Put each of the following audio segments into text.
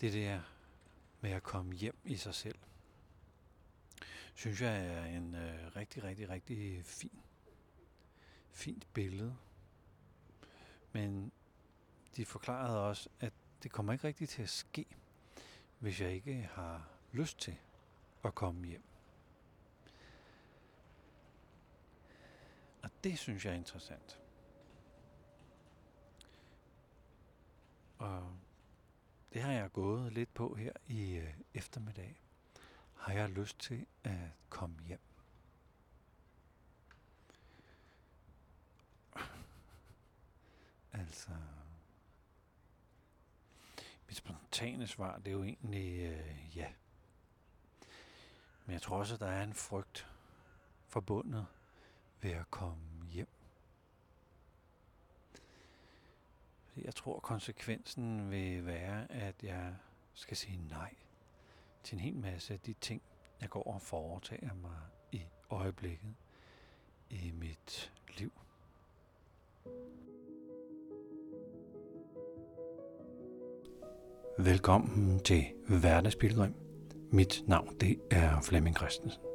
det der med at komme hjem i sig selv, synes jeg er en øh, rigtig, rigtig, rigtig fin, fint billede. Men de forklarede også, at det kommer ikke rigtigt til at ske, hvis jeg ikke har lyst til at komme hjem. Og det synes jeg er interessant. Og det har jeg gået lidt på her i øh, eftermiddag. Har jeg lyst til at komme hjem? altså... Mit spontane svar, det er jo egentlig øh, ja. Men jeg tror også, at der er en frygt forbundet ved at komme Jeg tror, konsekvensen vil være, at jeg skal sige nej til en hel masse af de ting, jeg går og foretager mig i øjeblikket i mit liv. Velkommen til Hverdagsbilledrøm. Mit navn det er Flemming Christensen.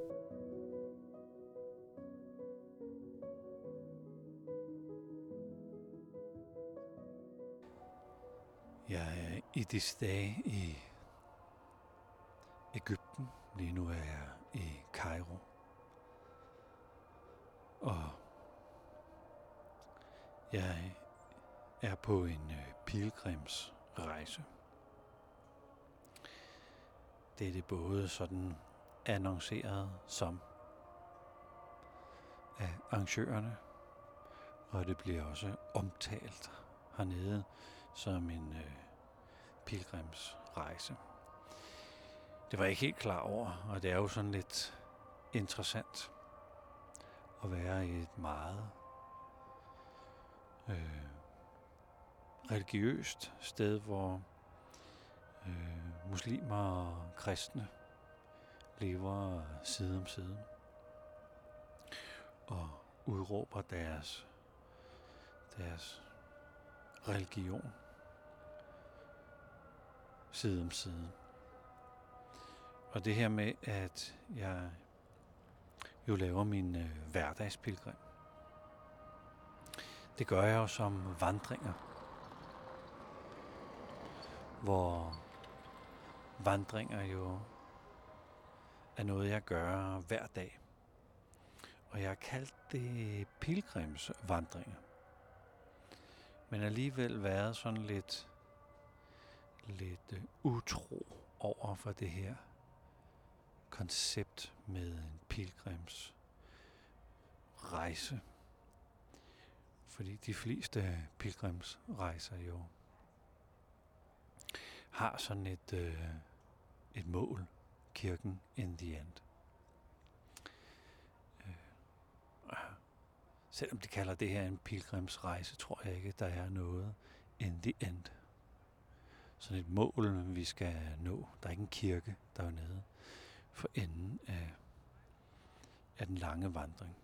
Jeg er i disse dage i Ægypten. Lige nu er jeg i Kairo. Og jeg er på en øh, pilgrimsrejse. Det er det både sådan annonceret som af arrangørerne, og det bliver også omtalt hernede som en øh, pilgrimsrejse. Det var jeg ikke helt klar over, og det er jo sådan lidt interessant at være i et meget øh, religiøst sted, hvor øh, muslimer og kristne lever side om side og udråber deres, deres religion side om side. Og det her med, at jeg jo laver min øh, hverdagspilgrim. Det gør jeg jo som vandringer, hvor vandringer jo er noget, jeg gør hver dag. Og jeg har kaldt det pilgrimsvandringer. Men alligevel været sådan lidt, lidt øh, utro over for det her koncept med en pilgrims rejse. Fordi de fleste pilgrimsrejser jo har sådan et, øh, et mål, kirken in the end. Øh, selvom de kalder det her en pilgrimsrejse, tror jeg ikke, der er noget in the end. Sådan et mål, vi skal nå. Der er ikke en kirke dernede for enden af, af den lange vandring.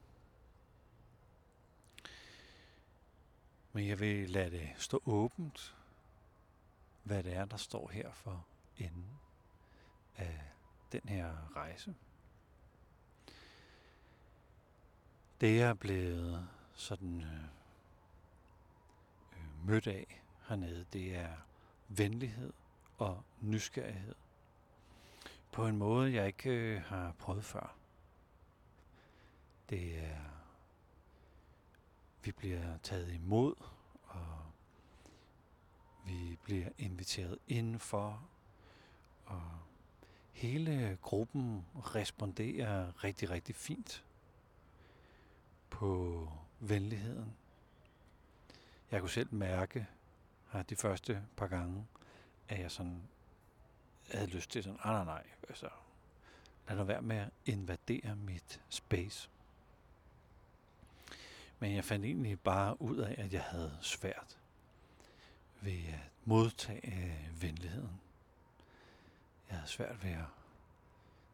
Men jeg vil lade det stå åbent, hvad det er, der står her for enden af den her rejse. Det er blevet sådan øh, øh mødt af hernede, det er venlighed og nysgerrighed. På en måde, jeg ikke øh, har prøvet før. Det er... Vi bliver taget imod, og vi bliver inviteret indenfor, og hele gruppen responderer rigtig, rigtig fint på venligheden. Jeg kunne selv mærke og de første par gange, at jeg sådan havde lyst til sådan, ah, nej, nej, altså, lad nu være med at invadere mit space. Men jeg fandt egentlig bare ud af, at jeg havde svært ved at modtage venligheden. Jeg havde svært ved at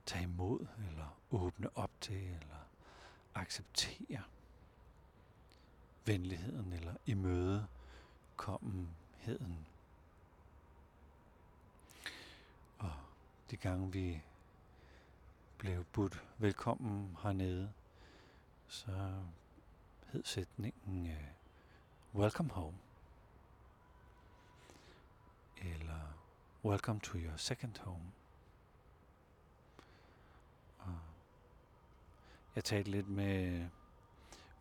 tage imod, eller åbne op til, eller acceptere venligheden, eller imødekommenheden. de gange vi blev budt velkommen hernede, så hed sætningen uh, Welcome home. Eller Welcome to your second home. Og jeg talte lidt med,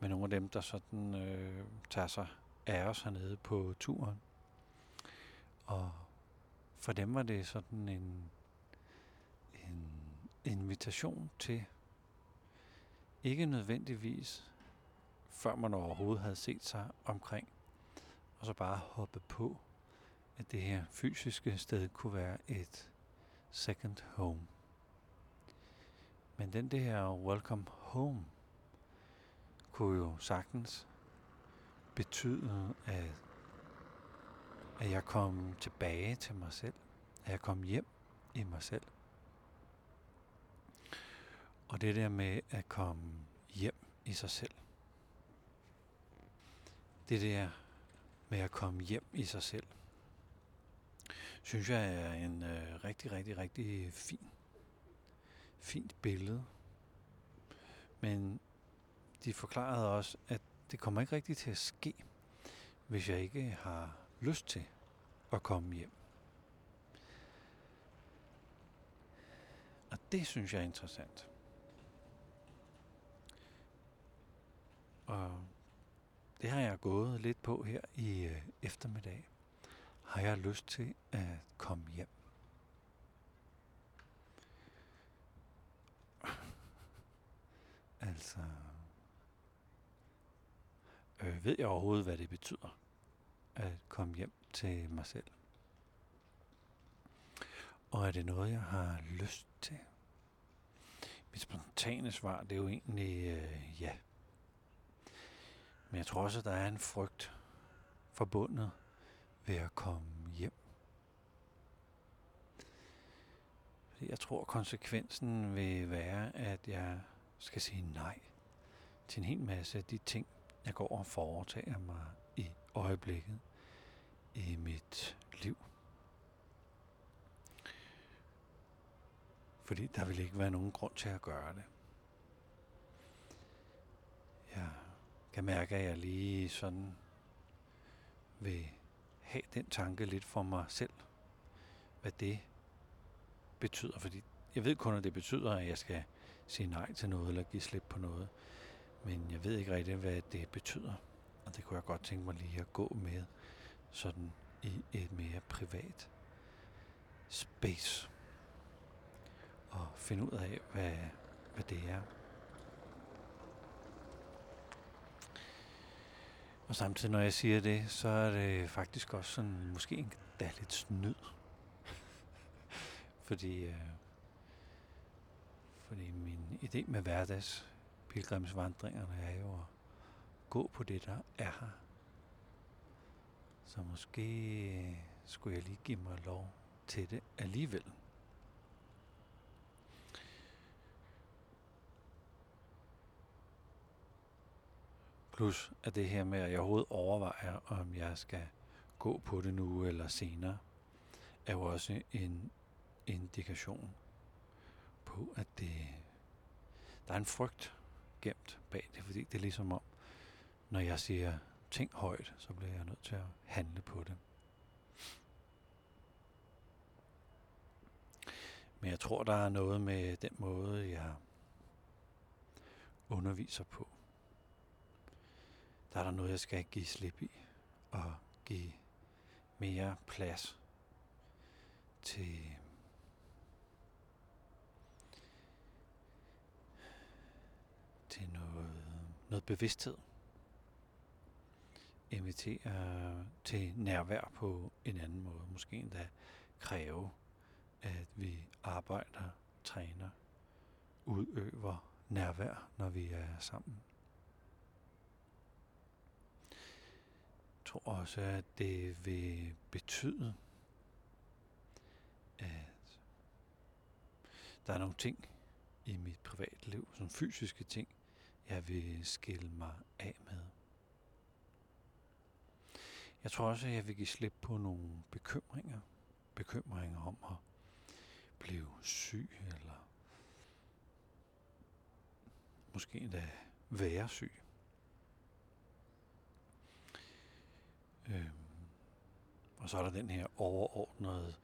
med nogle af dem, der sådan øh, tager sig af os hernede på turen. Og for dem var det sådan en, en invitation til, ikke nødvendigvis, før man overhovedet havde set sig omkring, og så bare hoppe på, at det her fysiske sted kunne være et second home. Men den der welcome home kunne jo sagtens betyde, at, at jeg kom tilbage til mig selv. At jeg kom hjem i mig selv. Og det der med at komme hjem i sig selv. Det der med at komme hjem i sig selv, synes jeg er en øh, rigtig, rigtig, rigtig fin, fint billede. Men de forklarede også, at det kommer ikke rigtig til at ske, hvis jeg ikke har lyst til at komme hjem. Og det synes jeg er interessant. Og det har jeg gået lidt på her i øh, eftermiddag. Har jeg lyst til at komme hjem? altså, øh, ved jeg overhovedet, hvad det betyder at komme hjem til mig selv? Og er det noget, jeg har lyst til? Mit spontane svar, det er jo egentlig øh, ja. Men jeg tror også, at der er en frygt forbundet ved at komme hjem. Fordi Jeg tror, konsekvensen vil være, at jeg skal sige nej til en hel masse af de ting, jeg går og foretager mig øjeblikket i mit liv. Fordi der vil ikke være nogen grund til at gøre det. Jeg kan mærke, at jeg lige sådan vil have den tanke lidt for mig selv, hvad det betyder. Fordi jeg ved kun, at det betyder, at jeg skal sige nej til noget eller give slip på noget. Men jeg ved ikke rigtig, hvad det betyder. Og det kunne jeg godt tænke mig lige at gå med sådan i et mere privat space. Og finde ud af, hvad, hvad det er. Og samtidig, når jeg siger det, så er det faktisk også sådan, måske en er lidt snyd. fordi, øh, fordi min idé med hverdags pilgrimsvandringerne er jo at gå på det, der er her. Så måske skulle jeg lige give mig lov til det alligevel. Plus at det her med, at jeg overhovedet overvejer, om jeg skal gå på det nu eller senere, er jo også en indikation på, at det, der er en frygt gemt bag det, fordi det er ligesom om, når jeg siger ting højt, så bliver jeg nødt til at handle på det. Men jeg tror, der er noget med den måde, jeg underviser på der er der noget, jeg skal give slip i, og give mere plads til til noget, noget bevidsthed. Invitere til nærvær på en anden måde. Måske endda kræve, at vi arbejder, træner, udøver nærvær, når vi er sammen. tror også, at det vil betyde, at der er nogle ting i mit privatliv, som fysiske ting, jeg vil skille mig af med. Jeg tror også, at jeg vil give slip på nogle bekymringer. Bekymringer om at blive syg, eller måske endda være syg. Øhm, og så er der den her overordnede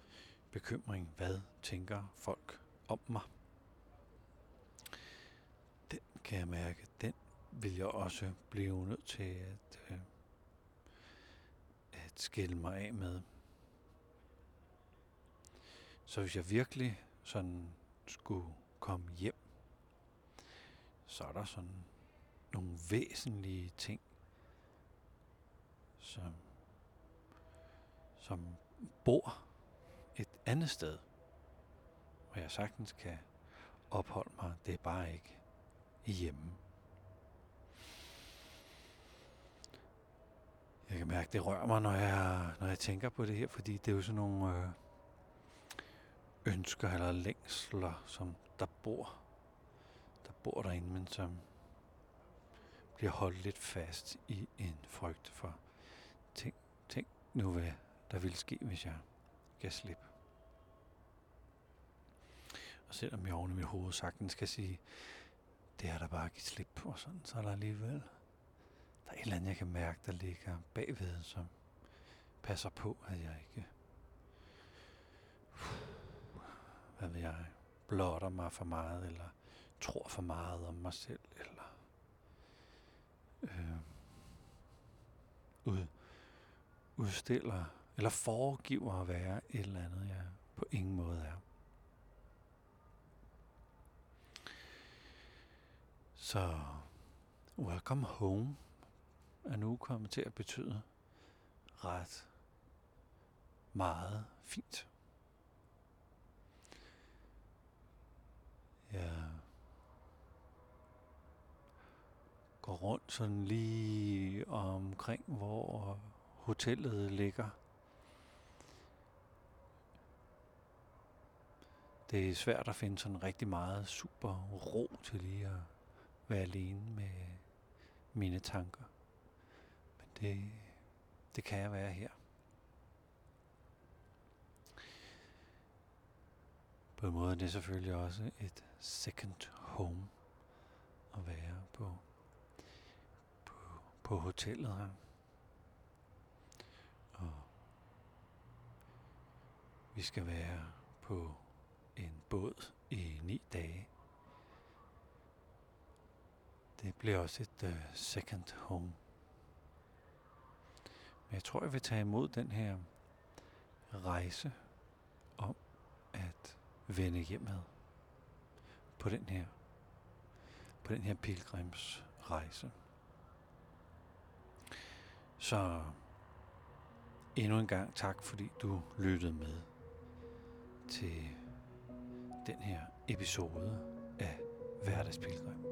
bekymring. Hvad tænker folk om mig? Den kan jeg mærke, den vil jeg også blive nødt til at, øh, at skille mig af med. Så hvis jeg virkelig sådan skulle komme hjem, så er der sådan nogle væsentlige ting, som, som bor et andet sted, hvor jeg sagtens kan opholde mig. Det er bare ikke hjemme. Jeg kan mærke, det rører mig, når jeg, når jeg tænker på det her, fordi det er jo sådan nogle øh, ønsker eller længsler, som der bor, der bor derinde, men som bliver holdt lidt fast i en frygt for, tænk, tænk nu, hvad der ville ske, hvis jeg gav slip. Og selvom jeg oven i mit hoved sagtens skal sige, det er der bare givet slip på, sådan, så er der alligevel er et eller andet, jeg kan mærke, der ligger bagved, som passer på, at jeg ikke, hvad ved jeg, blotter mig for meget, eller tror for meget om mig selv, eller øh, ud, udstiller, eller foregiver at være et eller andet, jeg på ingen måde er. Så welcome home er nu kommet til at betyde ret meget fint. Jeg går rundt sådan lige omkring, hvor hotellet ligger. Det er svært at finde sådan rigtig meget super ro til lige at være alene med mine tanker. Det, det kan jeg være her. På en måde er det selvfølgelig også et second home at være på, på, på hotellet her. Og vi skal være på en båd i ni dage. Det bliver også et uh, second home. Men jeg tror, jeg vil tage imod den her rejse om at vende hjemad på den her på den her pilgrimsrejse. Så endnu en gang tak, fordi du lyttede med til den her episode af Hverdagspilgrim.